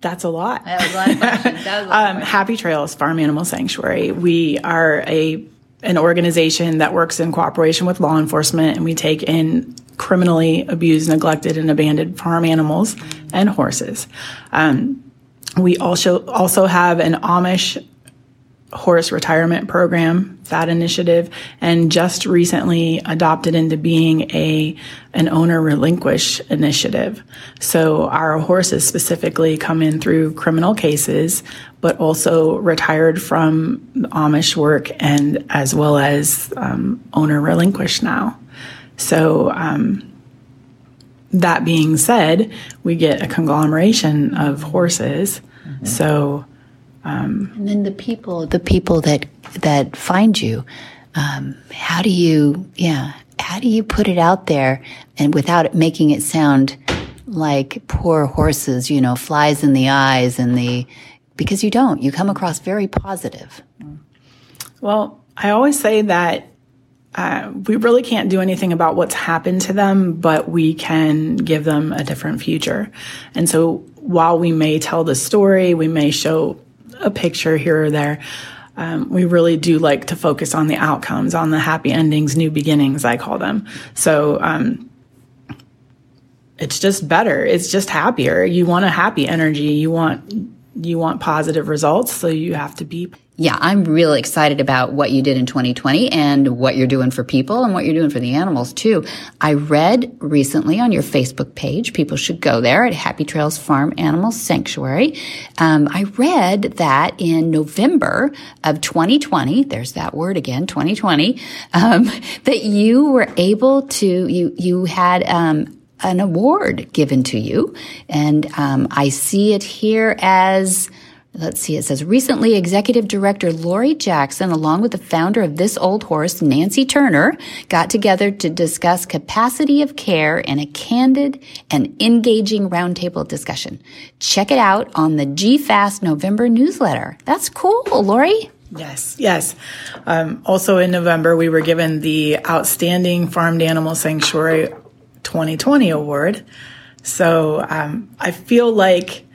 that's a lot. That was a lot of. That was a lot um, Happy Trails Farm Animal Sanctuary. We are a an organization that works in cooperation with law enforcement, and we take in criminally abused, neglected, and abandoned farm animals and horses. Um, we also also have an Amish horse retirement program, that initiative, and just recently adopted into being a an owner relinquish initiative. So our horses specifically come in through criminal cases, but also retired from Amish work and as well as um, owner relinquish now. So um, that being said, we get a conglomeration of horses. Mm-hmm. So um, and then the people, the people that that find you, um, how do you, yeah, how do you put it out there and without it making it sound like poor horses, you know, flies in the eyes and the, because you don't, you come across very positive. Well, I always say that uh, we really can't do anything about what's happened to them, but we can give them a different future. And so while we may tell the story, we may show a picture here or there. Um, we really do like to focus on the outcomes, on the happy endings, new beginnings, I call them. So, um, it's just better. It's just happier. You want a happy energy. You want, you want positive results. So you have to be yeah, I'm really excited about what you did in 2020 and what you're doing for people and what you're doing for the animals too. I read recently on your Facebook page, people should go there at Happy Trails Farm Animal Sanctuary. Um, I read that in November of 2020, there's that word again, 2020, um, that you were able to, you, you had, um, an award given to you. And, um, I see it here as, Let's see, it says recently executive director Lori Jackson, along with the founder of This Old Horse, Nancy Turner, got together to discuss capacity of care in a candid and engaging roundtable discussion. Check it out on the GFAST November newsletter. That's cool, Lori. Yes, yes. Um, also in November, we were given the Outstanding Farmed Animal Sanctuary 2020 award. So um, I feel like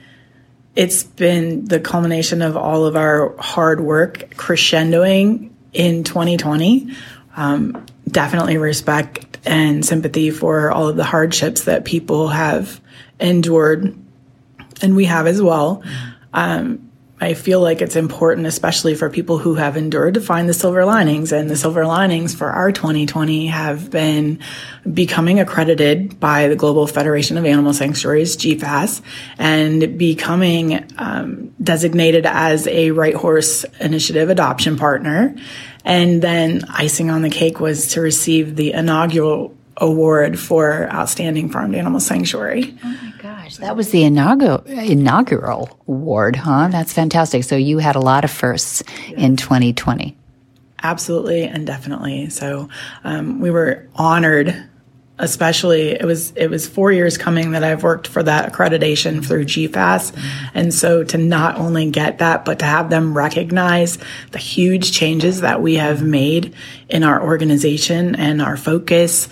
it's been the culmination of all of our hard work crescendoing in 2020. Um, definitely respect and sympathy for all of the hardships that people have endured, and we have as well. Um, I feel like it's important, especially for people who have endured, to find the silver linings. And the silver linings for our 2020 have been becoming accredited by the Global Federation of Animal Sanctuaries, GFAS, and becoming um, designated as a Right Horse Initiative adoption partner. And then icing on the cake was to receive the inaugural award for Outstanding Farmed Animal Sanctuary. Oh my gosh, that was the inaugural, inaugural award, huh? That's fantastic. So you had a lot of firsts in 2020. Absolutely and definitely. So um, we were honored especially it was it was four years coming that I've worked for that accreditation through GFAS. And so to not only get that, but to have them recognize the huge changes that we have made in our organization and our focus,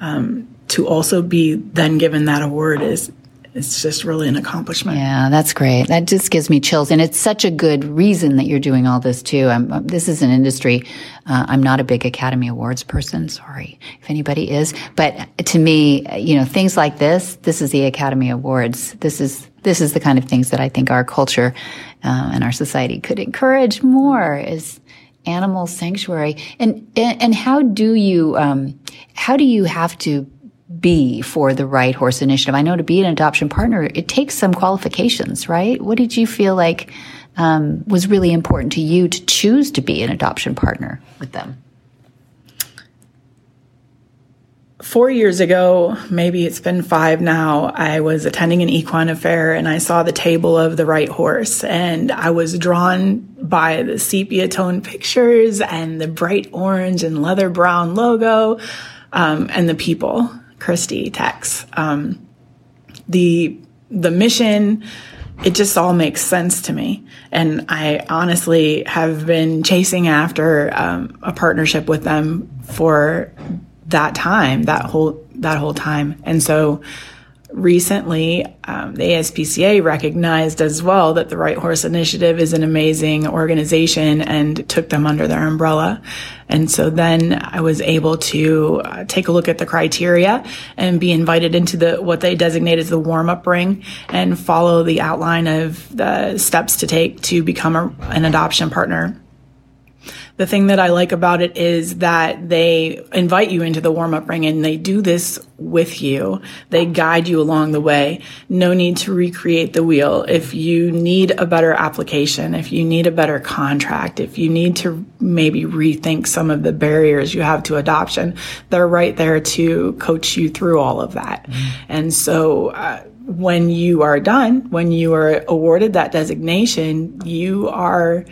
um, to also be then given that award is it's just really an accomplishment. Yeah, that's great. That just gives me chills, and it's such a good reason that you're doing all this too. I'm, uh, this is an industry. Uh, I'm not a big Academy Awards person. Sorry if anybody is, but to me, you know, things like this. This is the Academy Awards. This is this is the kind of things that I think our culture uh, and our society could encourage more. Is animal sanctuary. And, and, how do you, um, how do you have to be for the right horse initiative? I know to be an adoption partner, it takes some qualifications, right? What did you feel like um, was really important to you to choose to be an adoption partner with them? Four years ago, maybe it's been five now, I was attending an Equine Affaire and I saw the table of the right horse and I was drawn by the sepia tone pictures and the bright orange and leather brown logo um, and the people Christy Tex. Um, the the mission, it just all makes sense to me. And I honestly have been chasing after um, a partnership with them for that time, that whole that whole time. And so recently, um, the ASPCA recognized as well that the Right Horse Initiative is an amazing organization and took them under their umbrella. And so then I was able to uh, take a look at the criteria and be invited into the what they designate as the warm up ring and follow the outline of the steps to take to become a, an adoption partner the thing that I like about it is that they invite you into the warm up ring and they do this with you. They guide you along the way. No need to recreate the wheel. If you need a better application, if you need a better contract, if you need to maybe rethink some of the barriers you have to adoption, they're right there to coach you through all of that. Mm. And so, uh, when you are done, when you are awarded that designation, you are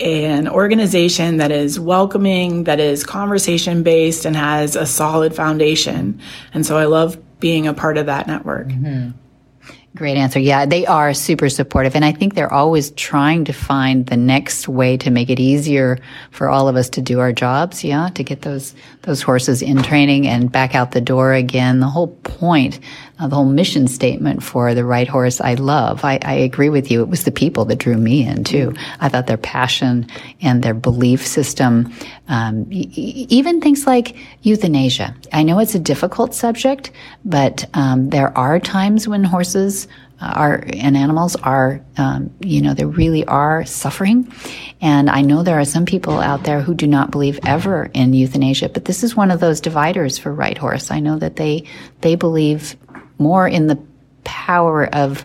an organization that is welcoming, that is conversation based, and has a solid foundation. And so I love being a part of that network. Mm-hmm. Great answer. Yeah, they are super supportive. And I think they're always trying to find the next way to make it easier for all of us to do our jobs. Yeah, to get those, those horses in training and back out the door again. The whole point uh, the whole mission statement for the right horse I love. I, I, agree with you. It was the people that drew me in too. I thought their passion and their belief system, um, even things like euthanasia. I know it's a difficult subject, but um, there are times when horses are and animals are, um, you know, they really are suffering. And I know there are some people out there who do not believe ever in euthanasia, but this is one of those dividers for Right Horse. I know that they they believe more in the power of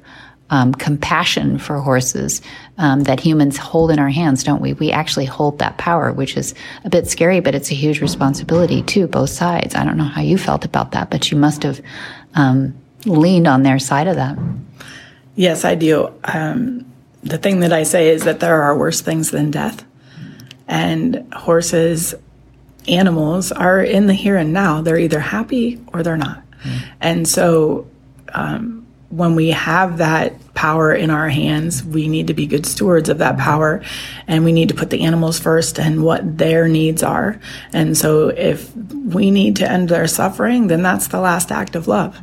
um, compassion for horses um, that humans hold in our hands, don't we? We actually hold that power, which is a bit scary, but it's a huge responsibility too, both sides. I don't know how you felt about that, but you must have um, leaned on their side of that. Yes, I do. Um, the thing that I say is that there are worse things than death, and horses, animals are in the here and now. They're either happy or they're not. And so, um, when we have that power in our hands, we need to be good stewards of that power and we need to put the animals first and what their needs are. And so, if we need to end their suffering, then that's the last act of love.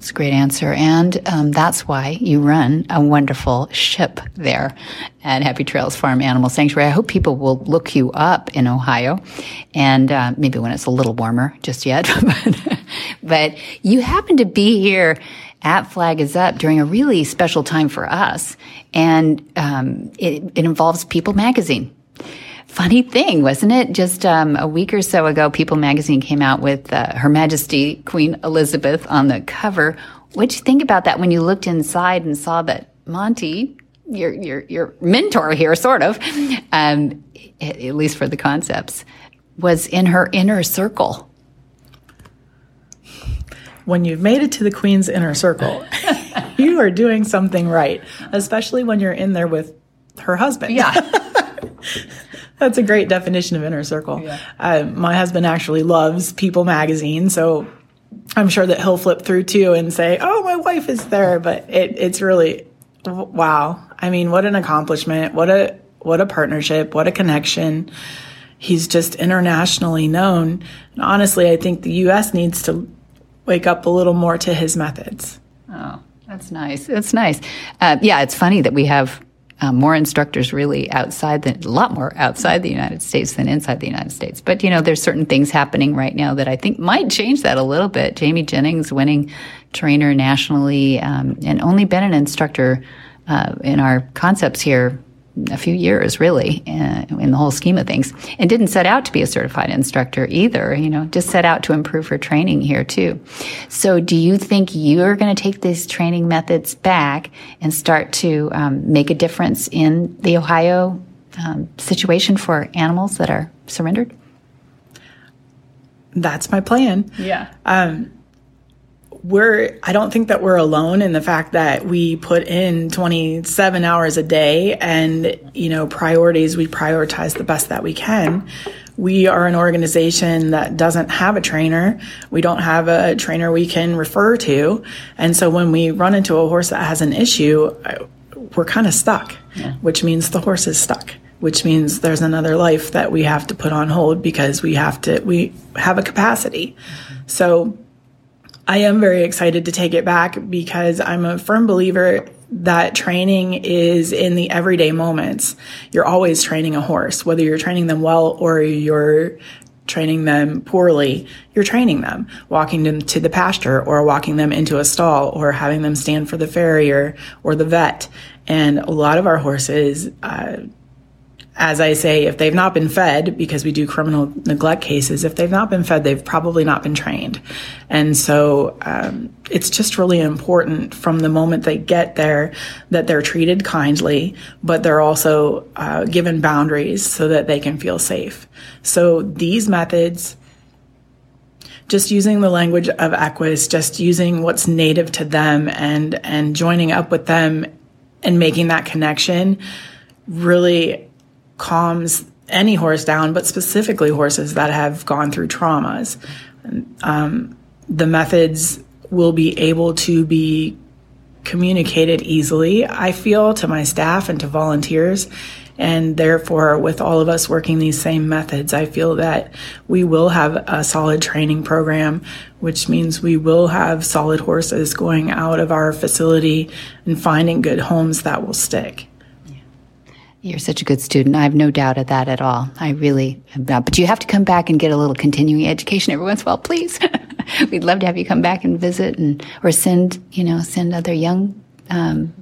That's a great answer. And um, that's why you run a wonderful ship there at Happy Trails Farm Animal Sanctuary. I hope people will look you up in Ohio and uh, maybe when it's a little warmer just yet. but you happen to be here at Flag is Up during a really special time for us. And um, it, it involves People Magazine funny thing, wasn't it? Just um, a week or so ago, People magazine came out with uh, Her Majesty Queen Elizabeth on the cover. What'd you think about that when you looked inside and saw that Monty, your your your mentor here, sort of, um, at least for the concepts, was in her inner circle? When you've made it to the Queen's inner circle, you are doing something right, especially when you're in there with her husband. Yeah. That's a great definition of inner circle. Yeah. Uh, my husband actually loves People magazine, so I'm sure that he'll flip through too and say, "Oh, my wife is there." But it, it's really wow. I mean, what an accomplishment! What a what a partnership! What a connection! He's just internationally known. And honestly, I think the U.S. needs to wake up a little more to his methods. Oh, that's nice. That's nice. Uh, yeah, it's funny that we have uh, more instructors really outside the, a lot more outside the United States than inside the United States. But, you know, there's certain things happening right now that I think might change that a little bit. Jamie Jennings winning trainer nationally, um, and only been an instructor, uh, in our concepts here a few years, really, uh, in the whole scheme of things, and didn't set out to be a certified instructor either. You know, just set out to improve her training here too. So, do you think you're going to take these training methods back and start to um, make a difference in the Ohio um, situation for animals that are surrendered? That's my plan. Yeah. Um, we're I don't think that we're alone in the fact that we put in 27 hours a day and you know priorities we prioritize the best that we can. We are an organization that doesn't have a trainer. We don't have a trainer we can refer to. And so when we run into a horse that has an issue, we're kind of stuck, yeah. which means the horse is stuck which means there's another life that we have to put on hold because we have to we have a capacity. So I am very excited to take it back because I'm a firm believer that training is in the everyday moments. You're always training a horse, whether you're training them well or you're training them poorly, you're training them, walking them to the pasture or walking them into a stall or having them stand for the farrier or the vet. And a lot of our horses, uh, as I say, if they've not been fed, because we do criminal neglect cases, if they've not been fed, they've probably not been trained. And so um, it's just really important from the moment they get there that they're treated kindly, but they're also uh, given boundaries so that they can feel safe. So these methods, just using the language of Equus, just using what's native to them and, and joining up with them and making that connection really calms any horse down, but specifically horses that have gone through traumas. Um, the methods will be able to be communicated easily, I feel, to my staff and to volunteers. And therefore, with all of us working these same methods, I feel that we will have a solid training program, which means we will have solid horses going out of our facility and finding good homes that will stick. You're such a good student. I have no doubt of that at all. I really, but you have to come back and get a little continuing education every once in a while, please. We'd love to have you come back and visit and, or send, you know, send other young, um,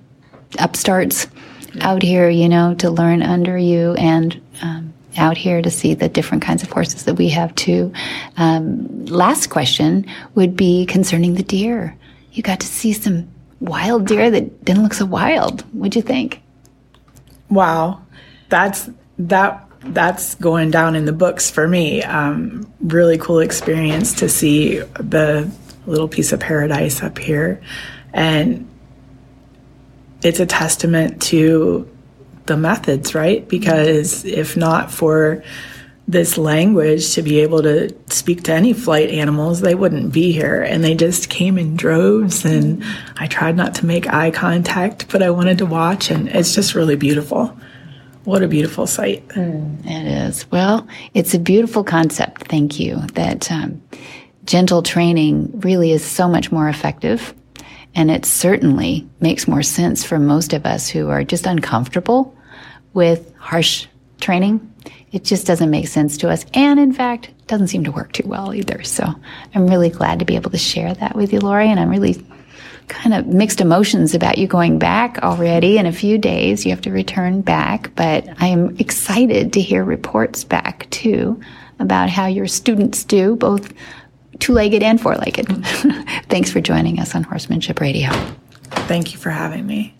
upstarts yeah. out here, you know, to learn under you and, um, out here to see the different kinds of horses that we have too. Um, last question would be concerning the deer. You got to see some wild deer that didn't look so wild. What'd you think? Wow, that's that that's going down in the books for me. Um, really cool experience to see the little piece of paradise up here, and it's a testament to the methods, right? Because if not for this language to be able to speak to any flight animals, they wouldn't be here. And they just came in droves. And I tried not to make eye contact, but I wanted to watch. And it's just really beautiful. What a beautiful sight. Mm, it is. Well, it's a beautiful concept. Thank you. That um, gentle training really is so much more effective. And it certainly makes more sense for most of us who are just uncomfortable with harsh training it just doesn't make sense to us. And in fact, doesn't seem to work too well either. So I'm really glad to be able to share that with you, Lori. And I'm really kind of mixed emotions about you going back already in a few days. You have to return back, but I am excited to hear reports back too about how your students do, both two legged and four legged. Thanks for joining us on Horsemanship Radio. Thank you for having me.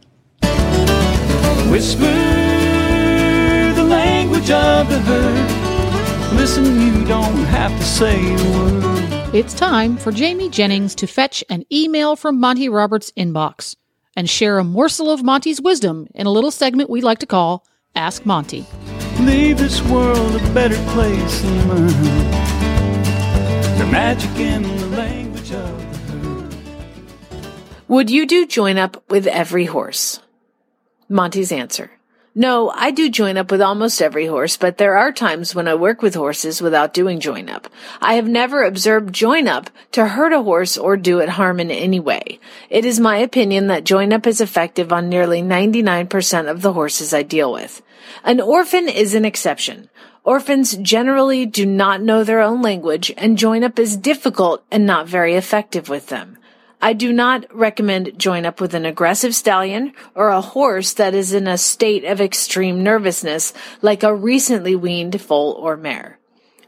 Whisper language of the herd. Listen, you don't have to say a word. It's time for Jamie Jennings to fetch an email from Monty Roberts' inbox and share a morsel of Monty's wisdom in a little segment we like to call Ask Monty. Leave this world a better place than mine. The magic in the language of the herd. Would you do join up with every horse? Monty's answer. No, I do join up with almost every horse, but there are times when I work with horses without doing join up. I have never observed join up to hurt a horse or do it harm in any way. It is my opinion that join up is effective on nearly 99% of the horses I deal with. An orphan is an exception. Orphans generally do not know their own language and join up is difficult and not very effective with them. I do not recommend join up with an aggressive stallion or a horse that is in a state of extreme nervousness, like a recently weaned foal or mare.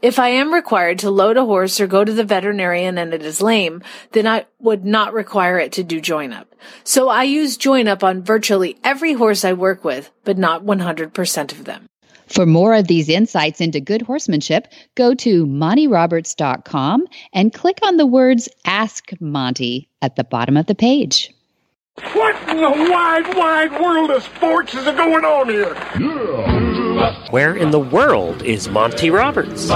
If I am required to load a horse or go to the veterinarian and it is lame, then I would not require it to do join up. So I use join up on virtually every horse I work with, but not 100% of them. For more of these insights into good horsemanship, go to montyroberts.com and click on the words Ask Monty at the bottom of the page. What in the wide, wide world of sports is going on here? Where in the world is Monty Roberts?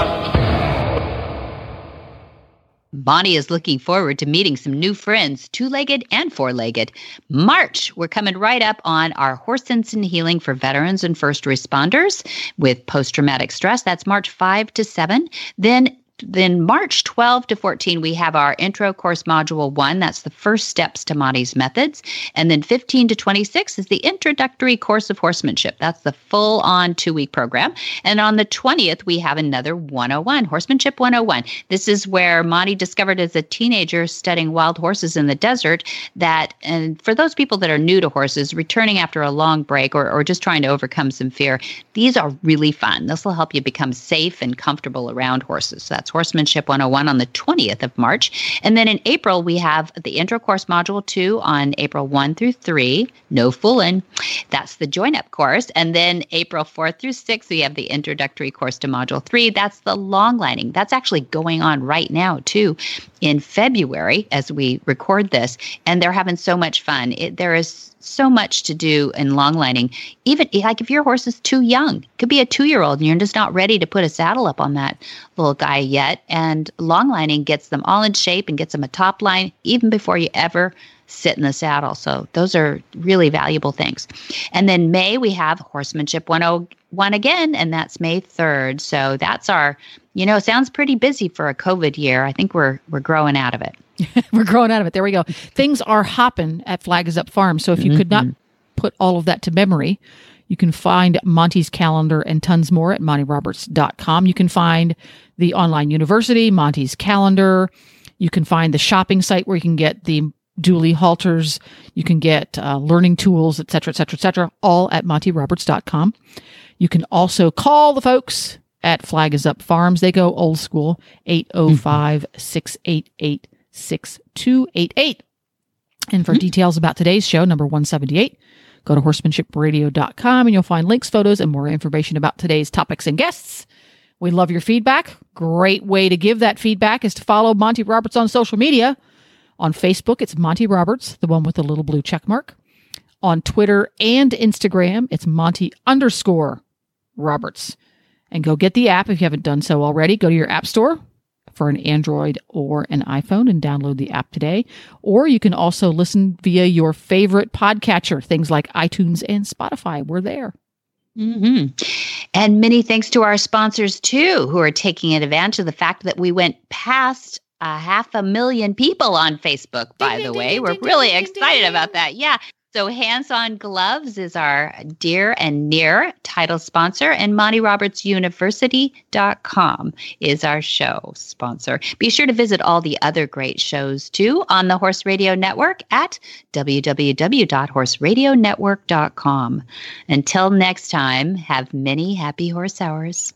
Bonnie is looking forward to meeting some new friends, two legged and four legged. March, we're coming right up on our Horse Sense and Healing for veterans and first responders with post traumatic stress. That's March 5 to 7. Then then March 12 to 14, we have our intro course module one. That's the first steps to Monty's methods. And then 15 to 26 is the introductory course of horsemanship. That's the full on two week program. And on the 20th, we have another 101, Horsemanship 101. This is where Monty discovered as a teenager studying wild horses in the desert that, and for those people that are new to horses, returning after a long break or, or just trying to overcome some fear, these are really fun. This will help you become safe and comfortable around horses. So that's Horsemanship 101 on the 20th of March. And then in April, we have the intro course module two on April 1 through 3. No fooling. That's the join up course. And then April 4th through 6, we have the introductory course to module three. That's the long lining. That's actually going on right now, too, in February as we record this. And they're having so much fun. It, there is so much to do in long lining. Even like if your horse is too young, could be a two year old and you're just not ready to put a saddle up on that little guy yet. And long lining gets them all in shape and gets them a top line even before you ever sit in the saddle. So those are really valuable things. And then May we have horsemanship 101 again, and that's May 3rd. So that's our, you know, sounds pretty busy for a COVID year. I think we're we're growing out of it. We're growing out of it. There we go. Things are hopping at Flag is Up Farm. So if you could not put all of that to memory, you can find Monty's calendar and tons more at montyroberts.com. You can find the online university, Monty's calendar. You can find the shopping site where you can get the Dually halters. You can get uh, learning tools, et cetera, et cetera, et cetera, all at montyroberts.com. You can also call the folks at Flag is Up Farms. They go old school, 805 688 6288. And for mm-hmm. details about today's show, number 178, go to horsemanshipradio.com and you'll find links, photos, and more information about today's topics and guests. We love your feedback. Great way to give that feedback is to follow Monty Roberts on social media. On Facebook, it's Monty Roberts, the one with the little blue check mark. On Twitter and Instagram, it's Monty underscore Roberts. And go get the app if you haven't done so already. Go to your app store for an Android or an iPhone and download the app today. Or you can also listen via your favorite podcatcher, things like iTunes and Spotify. We're there. hmm And many thanks to our sponsors too, who are taking advantage of the fact that we went past a half a million people on Facebook, by the way. We're really excited about that. Yeah. So, Hands on Gloves is our dear and near title sponsor, and MontyRobertsUniversity.com is our show sponsor. Be sure to visit all the other great shows too on the Horse Radio Network at www.horseradionetwork.com. Until next time, have many happy horse hours.